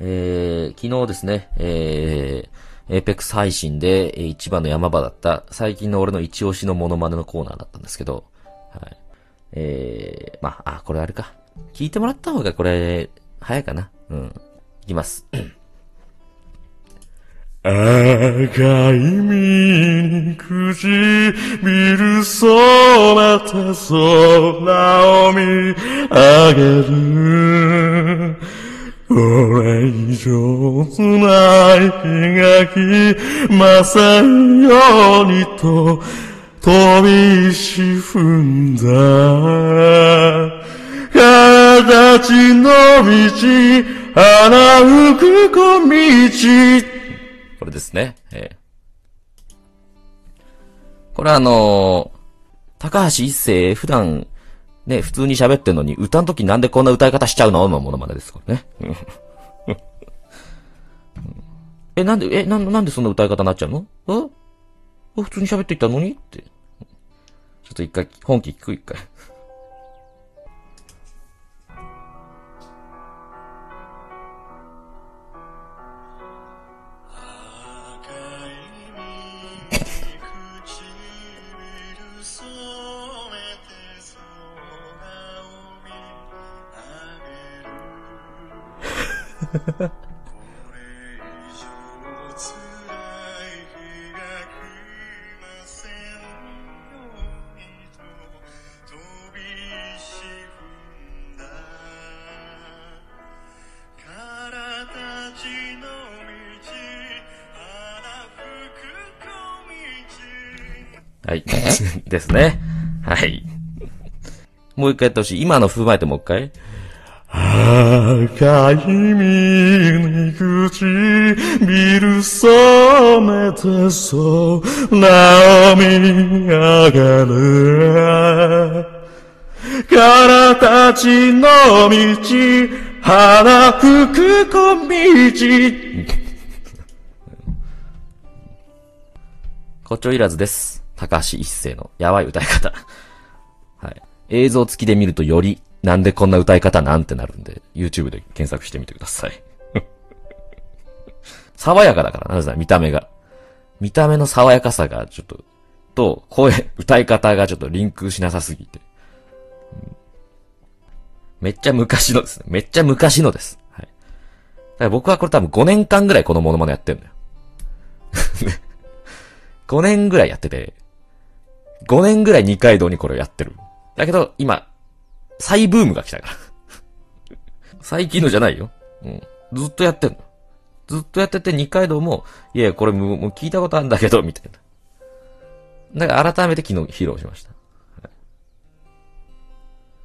えー、昨日ですね、えー、エーペックス配信で一番の山場だった最近の俺の一押しのモノマネのコーナーだったんですけど、はい。えー、まあ、あ、これあれか。聞いてもらった方がこれ、早いかな。うん。いきます。赤い耳に唇染めて空を見上げる。これ以上辛い日が来ませんようにと飛び沈んだ。形の道、花吹く小道。これですね。えー、これあのー、高橋一生普段、ね、普通に喋ってんのに、歌の時なんでこんな歌い方しちゃうの？のものまねですからね。え、なんで、え、な、なんでそんな歌い方になっちゃうの？え？普通に喋っていたのに？って。ちょっと一回、本気聞く一回。はい。ですね。はい。もう一回やってほしい。今の踏まえてもう一回。赤い耳口ビル染めて空を見上がるからたちの道花吹く小道 誇張いらずです。高橋一生のやばい歌い方。はい。映像付きで見るとよりなんでこんな歌い方なんてなるんで、YouTube で検索してみてください。爽やかだからな、ぜ見た目が。見た目の爽やかさがちょっと、と、声、歌い方がちょっとリンクしなさすぎて。めっちゃ昔のですね。めっちゃ昔のです。はい。だから僕はこれ多分5年間ぐらいこのモノマネやってんのよ。5年ぐらいやってて、5年ぐらい二階堂にこれをやってる。だけど、今、再ブームが来たから。最近のじゃないよ。うん。ずっとやってんの。ずっとやってて二階堂も、いやいや、これもう聞いたことあるんだけど、みたいな。だから改めて昨日披露しました。